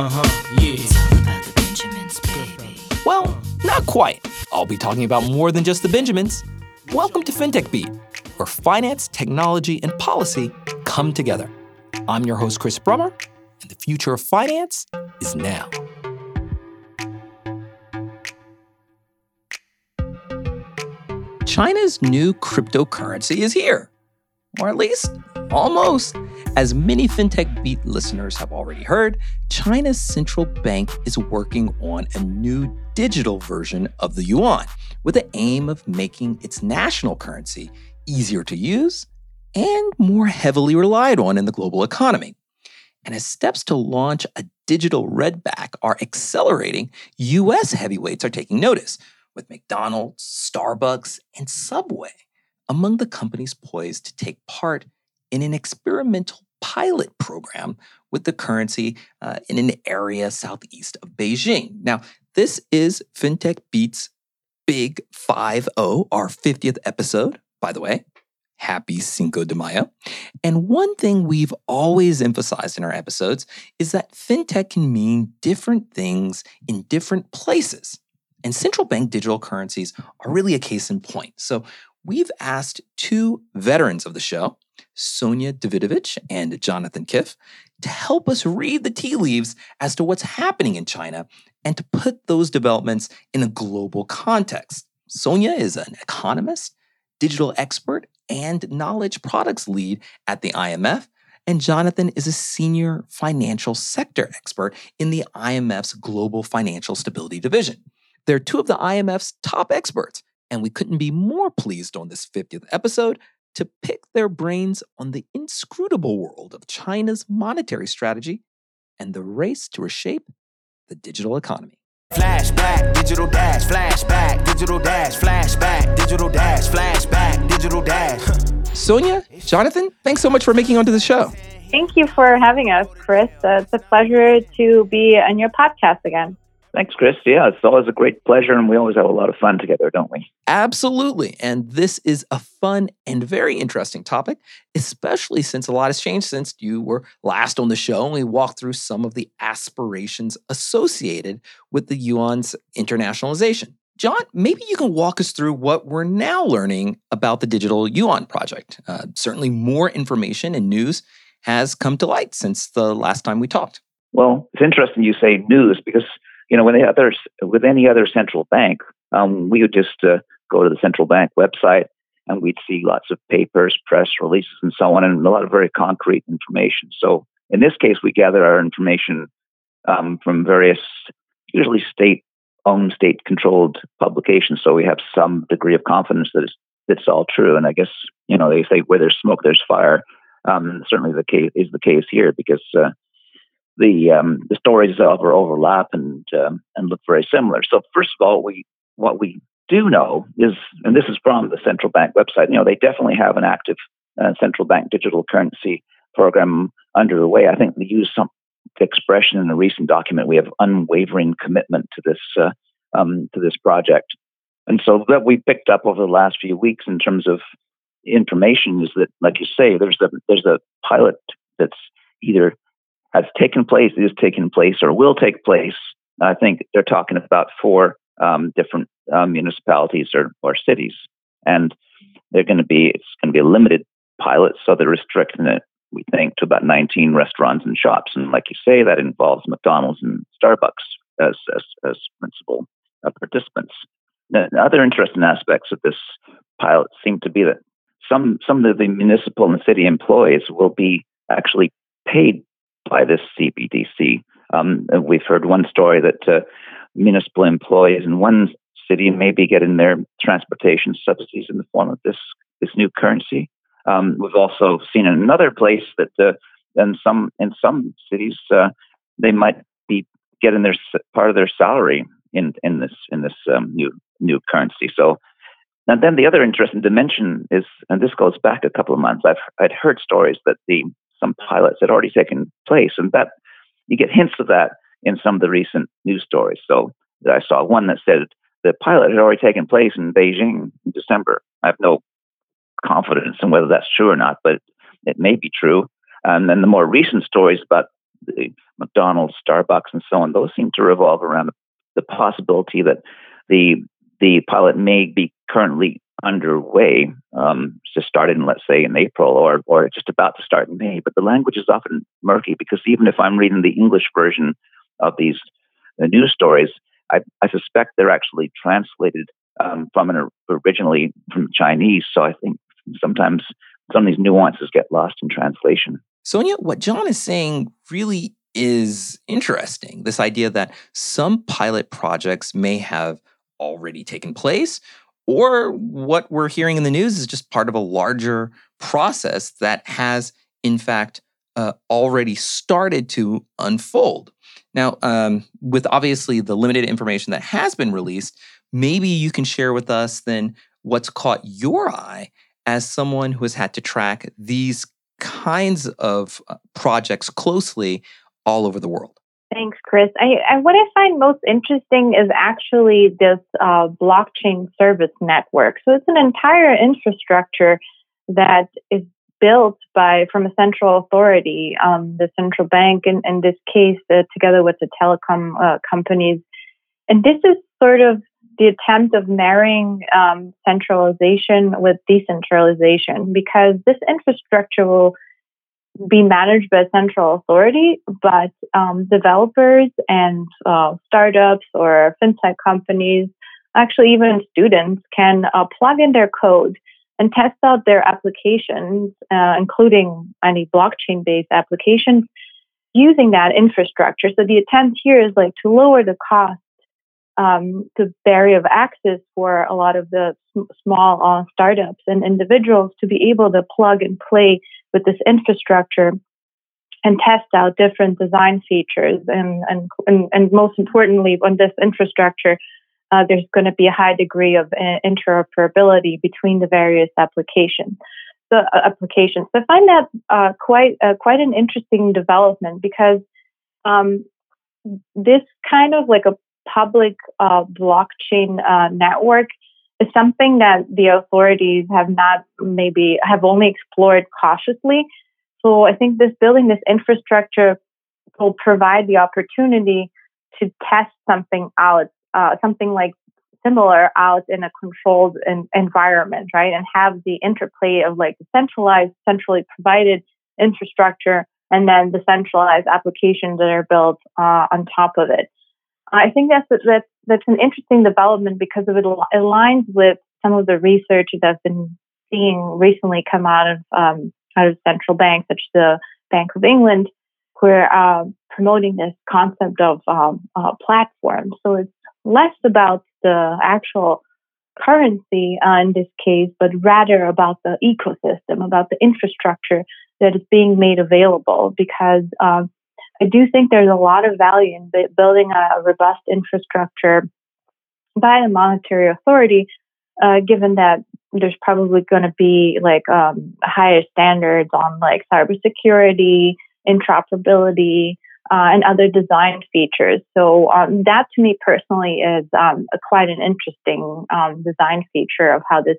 Uh huh, yeah. It's all about the Benjamins, baby. Well, not quite. I'll be talking about more than just the Benjamins. Welcome to FinTech Beat, where finance, technology, and policy come together. I'm your host, Chris Brummer, and the future of finance is now. China's new cryptocurrency is here, or at least almost. As many FinTech Beat listeners have already heard, China's central bank is working on a new digital version of the yuan with the aim of making its national currency easier to use and more heavily relied on in the global economy. And as steps to launch a digital redback are accelerating, US heavyweights are taking notice, with McDonald's, Starbucks, and Subway among the companies poised to take part in an experimental pilot program with the currency uh, in an area southeast of Beijing. Now, this is FinTech Beats Big 5 0, our 50th episode, by the way. Happy Cinco de Mayo. And one thing we've always emphasized in our episodes is that fintech can mean different things in different places. And central bank digital currencies are really a case in point. So we've asked two veterans of the show, Sonja Davidovic and Jonathan Kiff, to help us read the tea leaves as to what's happening in China and to put those developments in a global context. Sonia is an economist, digital expert, and knowledge products lead at the IMF. And Jonathan is a senior financial sector expert in the IMF's Global Financial Stability Division. They're two of the IMF's top experts, and we couldn't be more pleased on this 50th episode to pick their brains on the inscrutable world of China's monetary strategy and the race to reshape the digital economy. Flashback, digital dash, flashback, digital dash, flashback, digital dash, flashback, digital dash. Sonja, Jonathan, thanks so much for making onto the show. Thank you for having us, Chris. Uh, it's a pleasure to be on your podcast again. Thanks, Chris. Yeah, it's always a great pleasure, and we always have a lot of fun together, don't we? Absolutely. And this is a fun and very interesting topic, especially since a lot has changed since you were last on the show and we walked through some of the aspirations associated with the yuan's internationalization. John, maybe you can walk us through what we're now learning about the digital yuan project. Uh, certainly, more information and news has come to light since the last time we talked. Well, it's interesting you say news because you know, with any other with any other central bank, um, we would just uh, go to the central bank website and we'd see lots of papers, press releases, and so on, and a lot of very concrete information. So in this case, we gather our information um, from various, usually state-owned, state-controlled publications. So we have some degree of confidence that it's, it's all true. And I guess you know they say where there's smoke, there's fire. Um, certainly the case is the case here because uh, the um, the stories over overlap and um, and look very similar. So first of all, we what we do know is, and this is from the central bank website. You know, they definitely have an active uh, central bank digital currency program underway. I think they use some expression in a recent document. We have unwavering commitment to this uh, um, to this project, and so that we picked up over the last few weeks in terms of information is that, like you say, there's a there's a pilot that's either has taken place, is taking place, or will take place. I think they're talking about four um, different um, municipalities or, or cities, and they're going to be it's going to be a limited pilot, so they're restricting it. We think to about 19 restaurants and shops, and like you say, that involves McDonald's and Starbucks as as, as principal uh, participants. Now, other interesting aspects of this pilot seem to be that some some of the municipal and city employees will be actually paid by this CBDC. Um, we've heard one story that uh, municipal employees in one city may be getting their transportation subsidies in the form of this this new currency. Um, we've also seen in another place that uh, in some in some cities uh, they might be getting their part of their salary in in this in this um, new new currency. So. And then the other interesting dimension is, and this goes back a couple of months. I've I'd heard stories that the some pilots had already taken place, and that you get hints of that in some of the recent news stories. So I saw one that said the pilot had already taken place in Beijing in December. I have no confidence in whether that's true or not, but it may be true. And then the more recent stories about the McDonald's, Starbucks, and so on, those seem to revolve around the possibility that the the pilot may be currently underway, um, just started in, let's say, in April or, or just about to start in May. But the language is often murky because even if I'm reading the English version of these the news stories, I, I suspect they're actually translated um, from an originally from Chinese. So I think sometimes some of these nuances get lost in translation. Sonja, what John is saying really is interesting. This idea that some pilot projects may have already taken place, or what we're hearing in the news is just part of a larger process that has, in fact, uh, already started to unfold. Now, um, with obviously the limited information that has been released, maybe you can share with us then what's caught your eye as someone who has had to track these kinds of uh, projects closely all over the world. Thanks, Chris. I, I, what I find most interesting is actually this uh, blockchain service network. So it's an entire infrastructure that is built by from a central authority, um, the central bank, in, in this case, uh, together with the telecom uh, companies. And this is sort of the attempt of marrying um, centralization with decentralization because this infrastructure will be managed by a central authority, but um, developers and uh, startups or fintech companies, actually even students, can uh, plug in their code and test out their applications, uh, including any blockchain based applications, using that infrastructure. So the attempt here is like to lower the cost, um, the barrier of access for a lot of the sm- small uh, startups and individuals to be able to plug and play with this infrastructure and test out different design features. And and and, and most importantly on this infrastructure uh, there's going to be a high degree of uh, interoperability between the various applications the uh, applications. So i find that uh, quite uh, quite an interesting development because um, this kind of like a public uh, blockchain network something that the authorities have not maybe have only explored cautiously. So I think this building this infrastructure will provide the opportunity to test something out, uh, something like similar out in a controlled in, environment, right? And have the interplay of like the centralized, centrally provided infrastructure and then the centralized applications that are built uh, on top of it. I think that's that's that's an interesting development because it aligns with some of the research that's been seeing recently come out of um, out of central banks, such as the Bank of England, who are uh, promoting this concept of um, uh, platform. So it's less about the actual currency uh, in this case, but rather about the ecosystem, about the infrastructure that is being made available. Because um, I do think there's a lot of value in building a robust infrastructure by a monetary authority, uh, given that there's probably going to be like um, higher standards on like cybersecurity, interoperability, uh, and other design features. So um, that to me personally is um, a, quite an interesting um, design feature of how this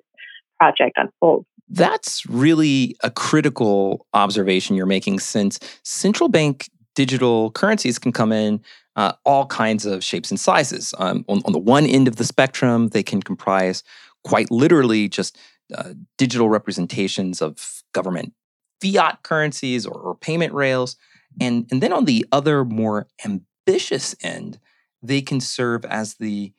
project unfolds. That's really a critical observation you're making since central bank digital currencies can come in uh, all kinds of shapes and sizes. Um, on, on, the one end of the spectrum, they can comprise quite literally just uh, digital representations of government fiat currencies or, or payment rails. And, and then on the other, more ambitious end, they can serve as the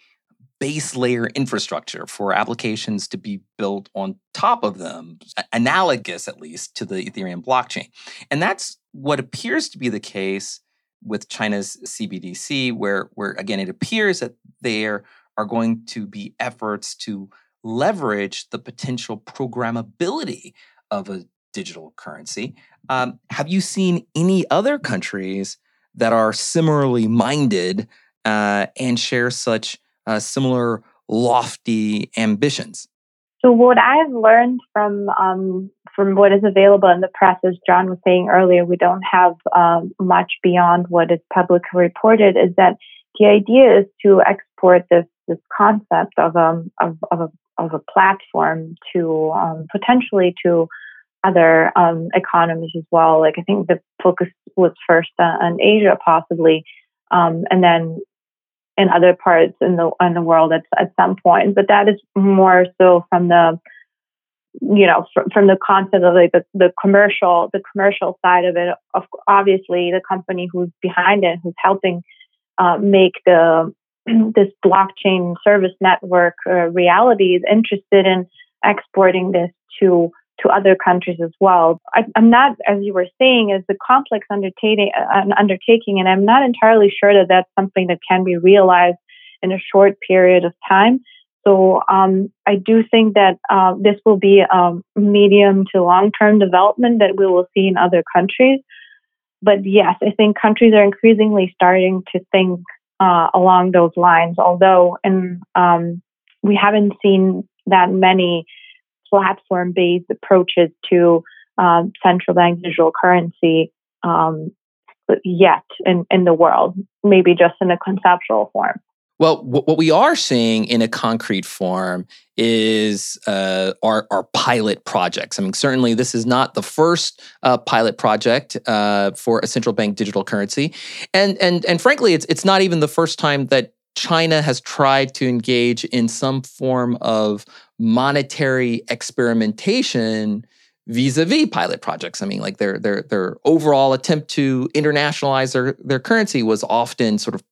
base layer infrastructure for applications to be built on top of them, analogous at least to the Ethereum blockchain. And that's what appears to be the case with China's CBDC, where, where again, it appears that there are going to be efforts to leverage the potential programmability of a digital currency. Um, have you seen any other countries that are similarly minded uh, and share such uh, similar lofty ambitions? So what I've learned from um, from what is available in the press, as John was saying earlier, we don't have um, much beyond what is publicly reported. Is that the idea is to export this this concept of um of of a of a platform to um, potentially to other um, economies as well. Like I think the focus was first on Asia, possibly, um, and then in other parts in the in the world at at some point. But that is more so from the you know from, from the concept of like the, the commercial the commercial side of it. Of obviously, the company who's behind it, who's helping uh, make the this blockchain service network uh, reality is interested in exporting this to to other countries as well. I, am not, as you were saying, is a complex undertaking, uh, undertaking, and I'm not entirely sure that that's something that can be realized in a short period of time. So um, I do think that uh, this will be a medium to long term development that we will see in other countries. But yes, I think countries are increasingly starting to think uh, along those lines. Although, and um, we haven't seen that many platform based approaches to um, central bank digital currency um, yet in, in the world, maybe just in a conceptual form. Well, what we are seeing in a concrete form is uh, our, our pilot projects. I mean, certainly this is not the first uh, pilot project uh, for a central bank digital currency, and and and frankly, it's it's not even the first time that China has tried to engage in some form of monetary experimentation vis-a-vis pilot projects. I mean, like their their their overall attempt to internationalize their their currency was often sort of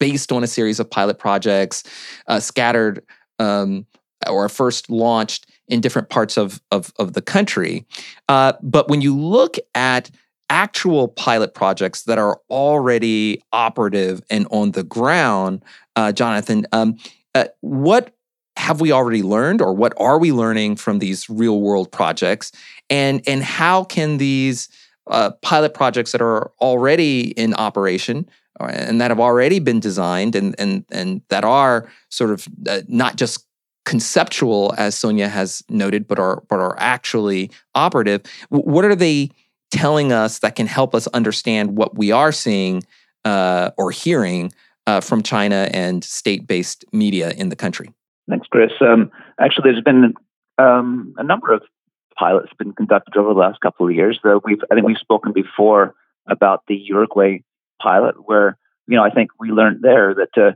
based on a series of pilot projects uh, scattered um, or first launched in different parts of of, of the country. Uh, but when you look at actual pilot projects that are already operative and on the ground, uh, Jonathan, um, uh, what have we already learned, or what are we learning from these real world projects, and and how can these uh, pilot projects that are already in operation uh, and that have already been designed and and and that are sort of uh, not just conceptual as Sonja has noted but are but are actually operative what are they telling us that can help us understand what we are seeing uh, or hearing uh, from China and state based media in the country? Thanks, Chris. Um, actually, there's been um, a number of pilots been conducted over the last couple of years. Though we've, I think we've spoken before about the Uruguay pilot, where you know I think we learned there that uh,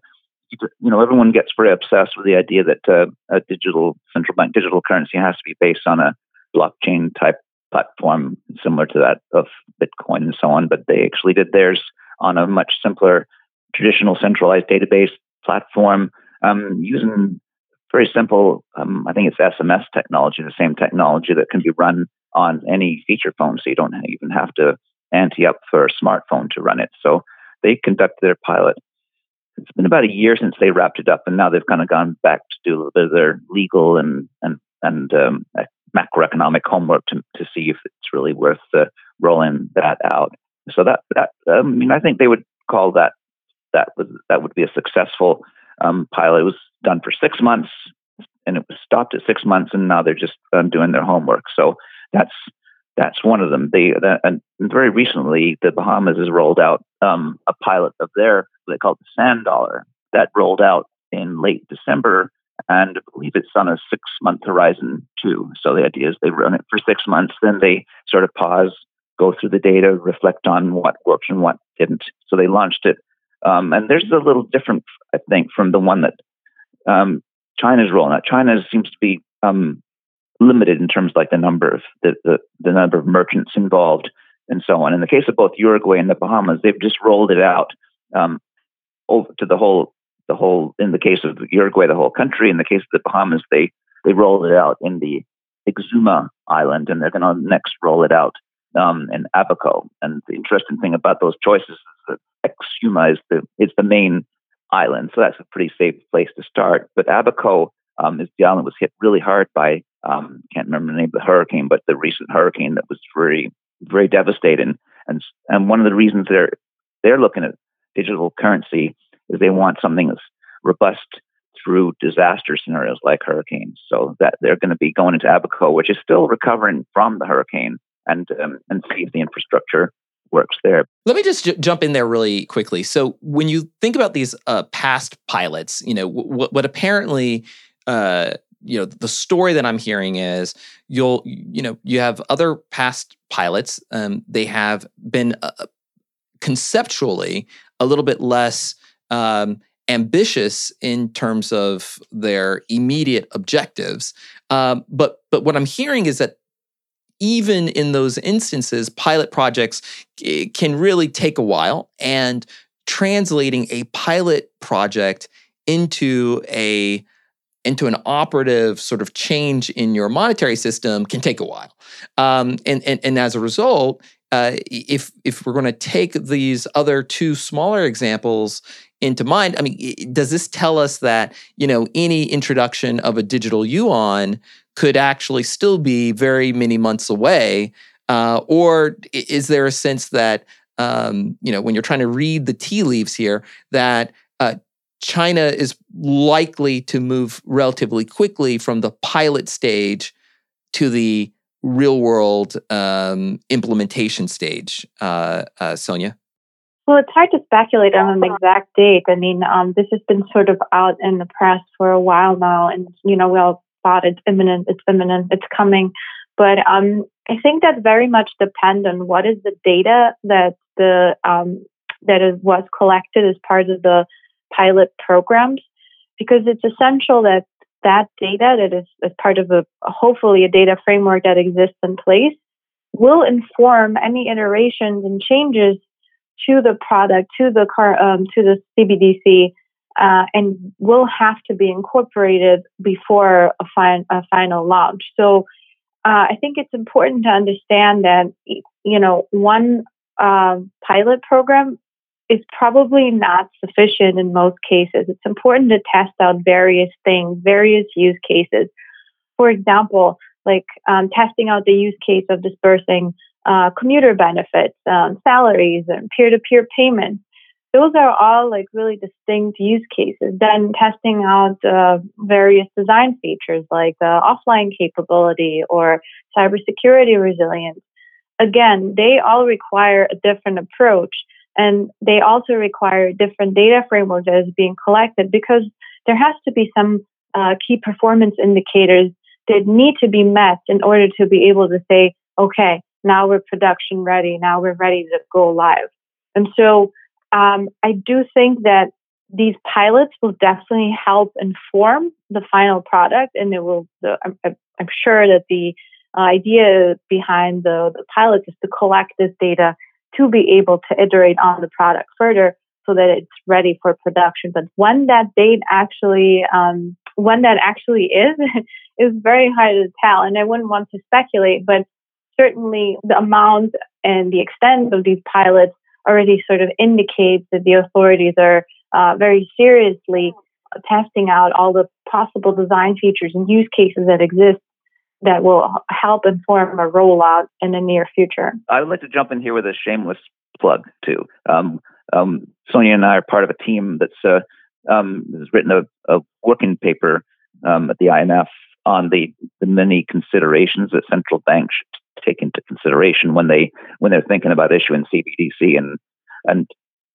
you know everyone gets very obsessed with the idea that uh, a digital central bank digital currency has to be based on a blockchain type platform similar to that of Bitcoin and so on, but they actually did theirs on a much simpler traditional centralized database platform um, using very simple, um, I think it's SMS technology, the same technology that can be run on any feature phone. So you don't even have to ante up for a smartphone to run it. So they conducted their pilot. It's been about a year since they wrapped it up, and now they've kind of gone back to do a little bit of their legal and and and um, macroeconomic homework to to see if it's really worth uh, rolling that out. So that that um, I mean, I think they would call that that was that would be a successful um, pilot. It was done for six months, and it was stopped at six months, and now they're just um, doing their homework. So that's that's one of them. They that, and very recently, the Bahamas has rolled out um, a pilot of their they call it the Sand Dollar that rolled out in late December, and I believe it's on a six month horizon too. So the idea is they run it for six months, then they sort of pause, go through the data, reflect on what worked and what didn't. So they launched it um, and there's a little different, I think, from the one that um, China's rolling out. China seems to be um, limited in terms of like the number of the, the, the number of merchants involved and so on. In the case of both Uruguay and the Bahamas, they've just rolled it out um, over to the whole the whole. In the case of Uruguay, the whole country. In the case of the Bahamas, they they rolled it out in the Exuma Island, and they're going to next roll it out um, in Abaco. And the interesting thing about those choices is that Exuma is the is the main island, so that's a pretty safe place to start. But Abaco um, is the island was hit really hard by um, can't remember the name of the hurricane, but the recent hurricane that was very very devastating. And and one of the reasons they're they're looking at digital currency is they want something that's robust through disaster scenarios like hurricanes. So that they're going to be going into Abaco, which is still recovering from the hurricane, and um, and if the infrastructure works there. Let me just j- jump in there really quickly. So when you think about these uh, past pilots, you know w- what apparently uh, you know the story that I'm hearing is you'll you know you have other past pilots. Um, they have been uh, conceptually a little bit less um, ambitious in terms of their immediate objectives. Um, but but what I'm hearing is that even in those instances, pilot projects can really take a while, and translating a pilot project into a into an operative sort of change in your monetary system can take a while. Um, and, and, and as a result, uh, if if we're going to take these other two smaller examples into mind, I mean, does this tell us that you know any introduction of a digital yuan could actually still be very many months away, uh, or is there a sense that um, you know when you're trying to read the tea leaves here that uh, China is likely to move relatively quickly from the pilot stage to the real world um, implementation stage, uh, uh, Sonja? Well, it's hard to speculate on an exact date. I mean, um, this has been sort of out in the press for a while now, and you know, we all thought it's imminent, it's imminent, it's coming. But um, I think that very much depends on what is the data that the um, that is was collected as part of the pilot programs, because it's essential that that data that is as part of a hopefully a data framework that exists in place will inform any iterations and changes to the product to the car um, to the CBDC uh, and will have to be incorporated before a, a final launch. So uh, I think it's important to understand that you know one uh, pilot program is probably not sufficient in most cases. It's important to test out various things, various use cases. For example, like um, testing out the use case of dispersing uh, commuter benefits, um, salaries, and peer to peer payments. Those are all like really distinct use cases. Then testing out uh, various design features like uh, offline capability or cybersecurity resilience. Again, they all require a different approach and they also require different data framework that is being collected because there has to be some uh, key performance indicators that need to be met in order to be able to say, okay, now we're production ready, now we're ready to go live. And so um, I do think that these pilots will definitely help inform the final product, and it will. The, I'm, I'm, sure that the idea behind the, the pilots is to collect this data to be able to iterate on the product further so that it's ready for production. But when that date actually, um, when that actually is, is very hard to tell. And I wouldn't want to speculate, but certainly the amount and the extent of these pilots already sort of indicates that the authorities are uh, very seriously testing out all the possible design features and use cases that exist that will help inform a rollout in the near future. I would like to jump in here with a shameless plug too. Um, um, Sonja and I are part of a team that's uh, um, has written a, a working paper um, at the IMF on the, the many considerations that central banks should take into consideration when they when they're thinking about issuing CBDC and and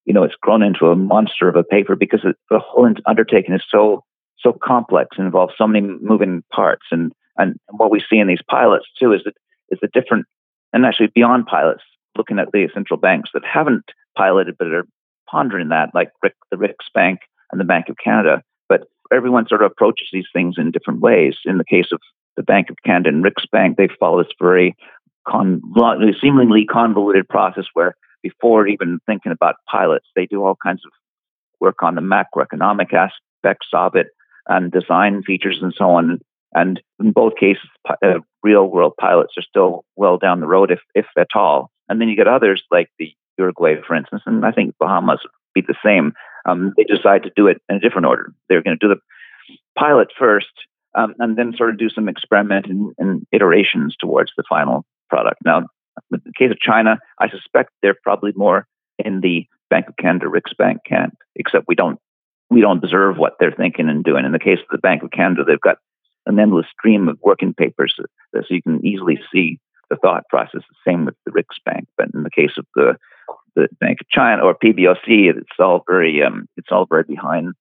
you know it's grown into a monster of a paper because the whole undertaking is so so complex and involves so many moving parts and and what we see in these pilots too is that is the different, and actually beyond pilots, looking at the central banks that haven't piloted but are pondering that, like Rick, the Riksbank and the Bank of Canada. But everyone sort of approaches these things in different ways. In the case of the Bank of Canada and Riksbank, they follow this very con- seemingly convoluted process where before even thinking about pilots, they do all kinds of work on the macroeconomic aspects of it and design features and so on. And in both cases, uh, real world pilots are still well down the road, if, if at all. And then you get others like the Uruguay, for instance, and I think Bahamas would be the same. Um, they decide to do it in a different order. They're going to do the pilot first, um, and then sort of do some experiment and, and, iterations towards the final product. Now, in the case of China, I suspect they're probably more in the Bank of Canada, Riksbank camp, except we don't we don't observe what they're thinking and doing. In the case of the Bank of Canada, they've got an endless stream of working papers so you can easily see the thought process. The same with the Riksbank, but in the case of the the Bank of China or PBOC, it's all very um, it's all very behind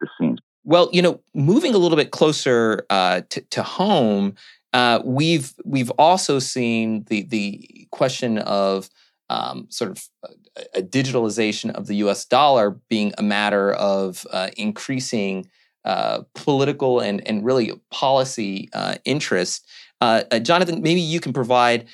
the scenes. Well, you know, moving a little bit closer uh, to, to, home, uh, we've we've also seen the the question of um, sort of a, a, digitalization of the U.S. dollar being a matter of uh, increasing uh, political and and really policy uh, interest. Uh, Jonathan, maybe you can provide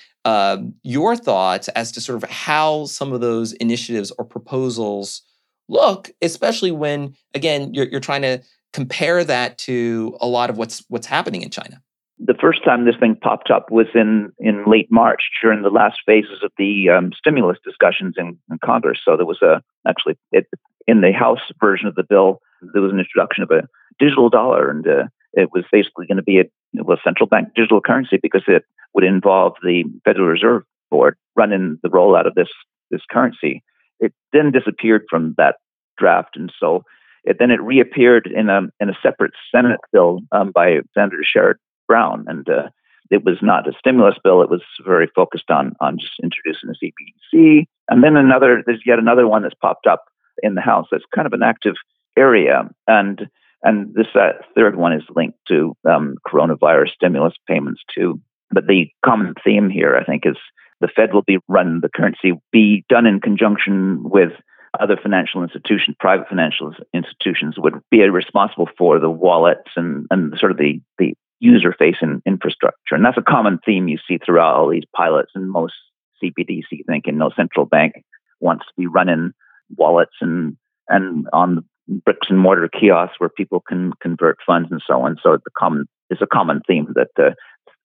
your thoughts as to sort of how some of those initiatives or proposals look, especially when again you're, you're trying to compare that to a lot of what's what's happening in China? The first time this thing popped up was in, in late March during the last phases of the um, stimulus discussions in, in, Congress. So there was a actually it, in the House version of the bill there was an introduction of a digital dollar, and uh, it was basically going to be a well, central bank digital currency because it would involve the Federal Reserve Board running the rollout of this this currency. It then disappeared from that draft, and so it, then it reappeared in a in a separate Senate bill um, by Senator Sherrod Brown, and uh, it was not a stimulus bill. It was very focused on on just introducing the CBDC, and then another. There's yet another one that's popped up in the House that's kind of an active area, and and this uh, third one is linked to um, coronavirus stimulus payments too. But the common theme here, I think, is the Fed will be run the currency be done in conjunction with other financial institutions, private financial institutions would be responsible for the wallets and, and sort of the, the user facing infrastructure. And that's a common theme you see throughout all these pilots and most CBDC thinking no central bank wants to be running wallets and and on the bricks and mortar kiosks where people can convert funds and so on. So it's a common it's a common theme that uh,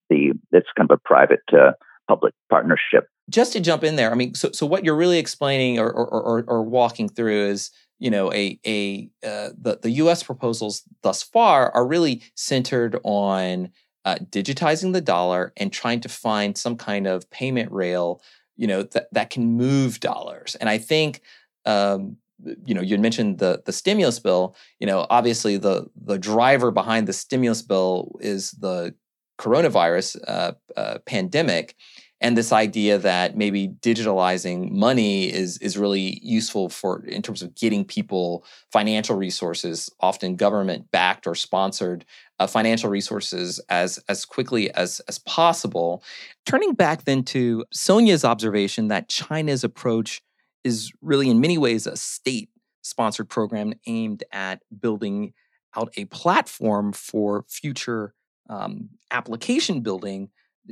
the it's kind of a private uh, public partnership just to jump in there, I mean, so so what you're really explaining or or, or, or walking through is, you know, a a uh, the the U.S. proposals thus far are really centered on uh, digitizing the dollar and trying to find some kind of payment rail, you know, that that can move dollars. And I think. Um, you know, you mentioned the the stimulus bill. You know, obviously the the driver behind the stimulus bill is the coronavirus uh, uh pandemic, and this idea that maybe digitalizing money is is really useful for in terms of getting people financial resources often government backed or sponsored uh, financial resources as as quickly as as possible. Turning back then to sonja's observation that china's approach is really in many ways a state sponsored program aimed at building out a platform for future um, application building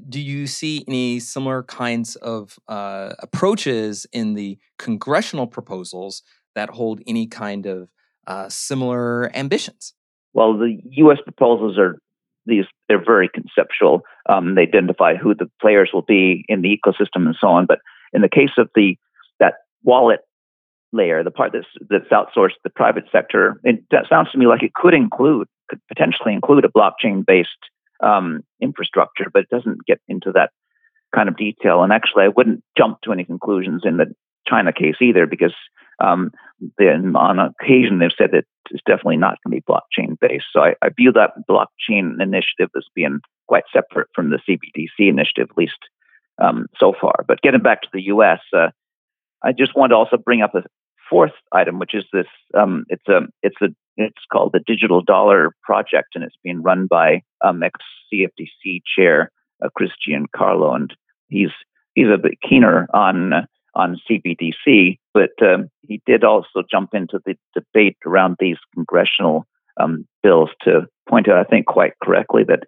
do you see any similar kinds of uh, approaches in the congressional proposals that hold any kind of uh, similar ambitions? Well, the U.S. proposals are these; they're very conceptual. Um, they identify who the players will be in the ecosystem and so on. But in the case of the that wallet layer, the part that's that's outsourced to the private sector, it that sounds to me like it could include, could potentially include a blockchain-based um, infrastructure, but it doesn't get into that kind of detail. And actually, I wouldn't jump to any conclusions in the China case either, because um, then on occasion they've said that it's definitely not going to be blockchain based. So I, I, view that blockchain initiative as being quite separate from the CBDC initiative, at least um, so far. But getting back to the U.S., uh, I just want to also bring up a fourth item, which is this. Um, it's a it's a it's called the Digital Dollar Project, and it's being run by um, ex CFTC chair uh, Chris Giancarlo, and he's he's a bit keener on on CBDC, but um, he did also jump into the debate around these congressional um, bills to point out, I think, quite correctly that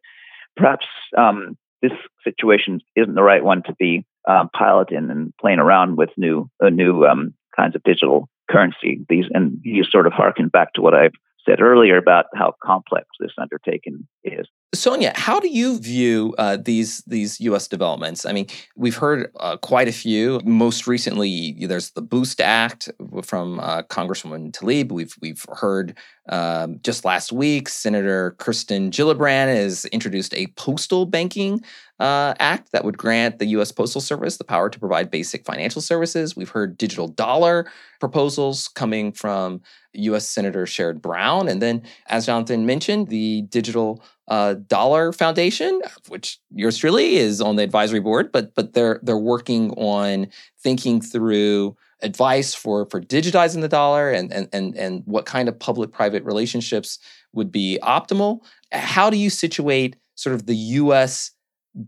perhaps um, this situation isn't the right one to be um, piloting and playing around with new uh, new um, kinds of digital currency. These and you sort of harken back to what I've said earlier about how complex this undertaking is. Sonja, how do you view uh, these these U.S. developments? I mean, we've heard uh, quite a few. Most recently, there's the Boost Act from uh, Congresswoman Tlaib. We've we've heard um, just last week, Senator Kirsten Gillibrand has introduced a postal banking uh, act that would grant the U.S. Postal Service the power to provide basic financial services. We've heard digital dollar proposals coming from U.S. Senator Sherrod Brown, and then, as Jonathan mentioned, the digital uh, Dollar Foundation, which yours truly is on the advisory board, but but they're they're working on thinking through advice for for digitizing the dollar and and and and what kind of public private relationships would be optimal. How do you situate sort of the US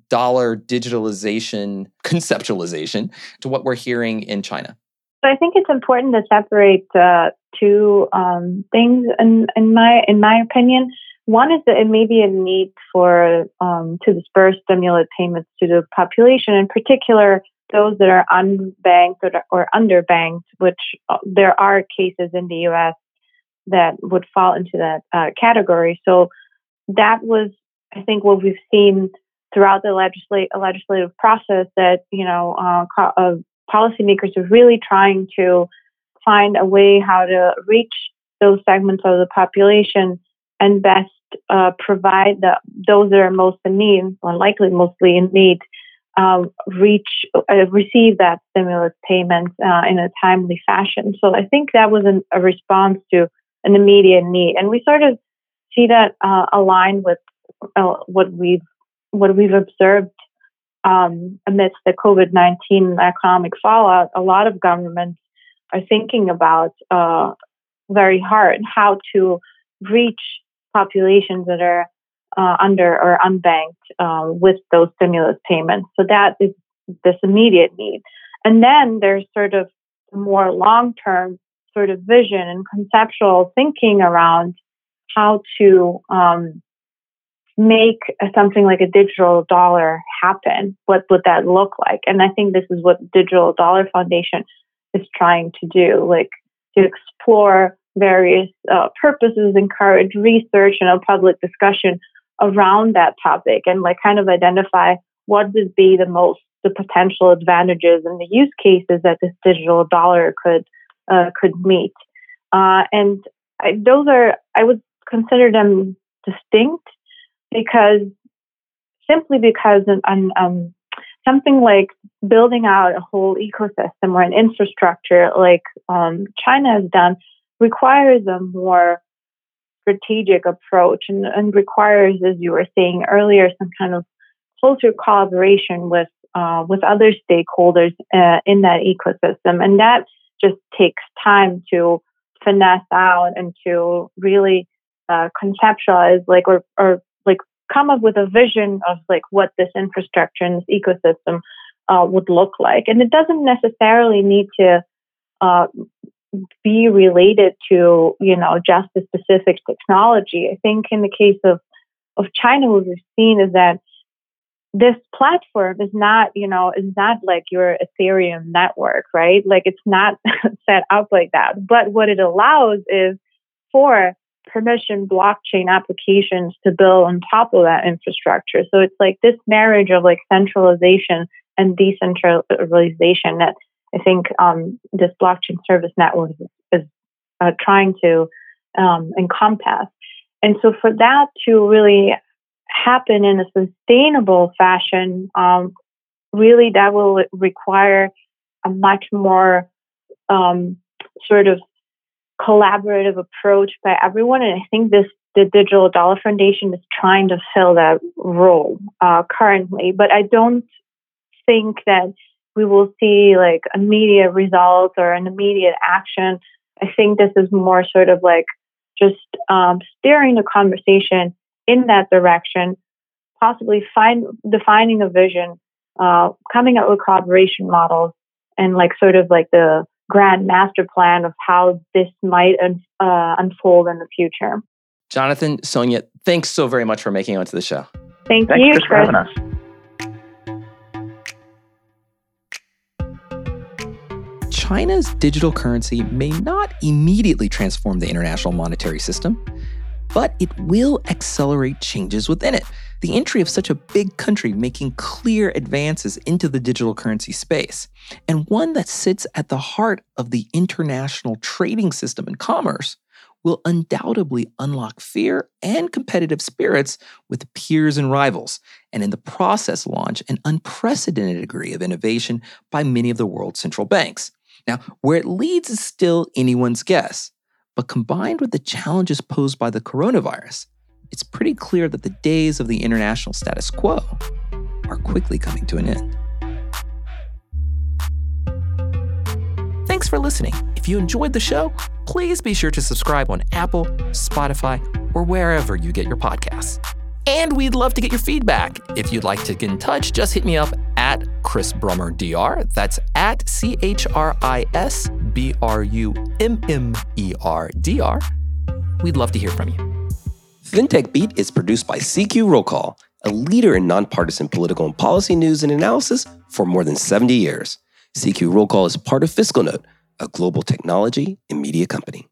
dollar digitalization conceptualization to what we're hearing in China? So I think it's important to separate uh, two um, things in, in my in my opinion. One is that the immediate need for um, to disperse stimulus payments to the population, in particular those that are unbanked or, or underbanked, which uh, there are cases in the U.S. that would fall into that uh, category. So that was, I think, what we've seen throughout the legislate, legislative process. That you know, uh, co- uh, policymakers are really trying to find a way how to reach those segments of the population and best uh, provide the, those that are most in need, or likely mostly in need, um, reach uh, receive that stimulus payment uh, in a timely fashion. So I think that was an, a response to an immediate need, and we sort of see that uh, aligned with uh, what we've what we've observed um, amidst the COVID nineteen economic fallout. A lot of governments are thinking about very hard how to reach populations that are uh, under or unbanked uh, with those stimulus payments. So that is this immediate need. And then there's sort of more long term sort of vision and conceptual thinking around how to um, make something like a digital dollar happen. What would that look like? And I think this is what Digital Dollar Foundation is trying to do, like to explore various uh, purposes, encourage research and a public discussion around that topic, and like kind of identify what would be the most the potential advantages and the use cases that this digital dollar could uh, could meet. Uh, and I, those are I would consider them distinct because simply because um, um, something like building out a whole ecosystem or an infrastructure like um, China has done requires a more strategic approach and, and, requires, as you were saying earlier, some kind of closer collaboration with uh, with other stakeholders uh, in that ecosystem, and that just takes time to finesse out and to really uh, conceptualize, like or or like come up with a vision of like what this infrastructure and this ecosystem uh, would look like, and it doesn't necessarily need to uh, be related to you know just a specific technology. I think in the case of of China, what we've seen is that this platform is not you know is not like your Ethereum network, right? Like it's not set up like that. But what it allows is for permission blockchain applications to build on top of that infrastructure. So it's like this marriage of like centralization and decentralization that I think um, this blockchain service network is, uh, trying to um, encompass. And so, for that to really happen in a sustainable fashion, um, really that will require a much more um, sort of collaborative approach by everyone. And I think this the Digital Dollar Foundation is trying to fill that role uh, currently. But I don't think that we will see like immediate results or an immediate action. I think this is more sort of like just um, steering the conversation in that direction, possibly find defining a vision, uh, coming up with collaboration models, and like sort of like the grand master plan of how this might uh, unfold in the future. Jonathan, Sonja, thanks so very much for making it onto the show. Thank Thanks you, for having us. China's digital currency may not immediately transform the international monetary system, but it will accelerate changes within it. The entry of such a big country making clear advances into the digital currency space, and one that sits at the heart of the international trading system and commerce, will undoubtedly unlock fear and competitive spirits with peers and rivals, and in the process launch an unprecedented degree of innovation by many of the world's central banks. Now, where it leads is still anyone's guess, but combined with the challenges posed by the coronavirus, it's pretty clear that the days of the international status quo are quickly coming to an end. Thanks for listening. If you enjoyed the show, please be sure to subscribe on Apple, Spotify, or wherever you get your podcasts. And we'd love to get your feedback. If you'd like to get in touch, just hit me up at Chris Brummer DR. That's at C H R I S B R U M M E R D R. We'd love to hear from you. FinTech Beat is produced by CQ Roll Call, a leader in nonpartisan political and policy news and analysis for more than 70 years. CQ Roll Call is part of Fiscal Note, a global technology and media company.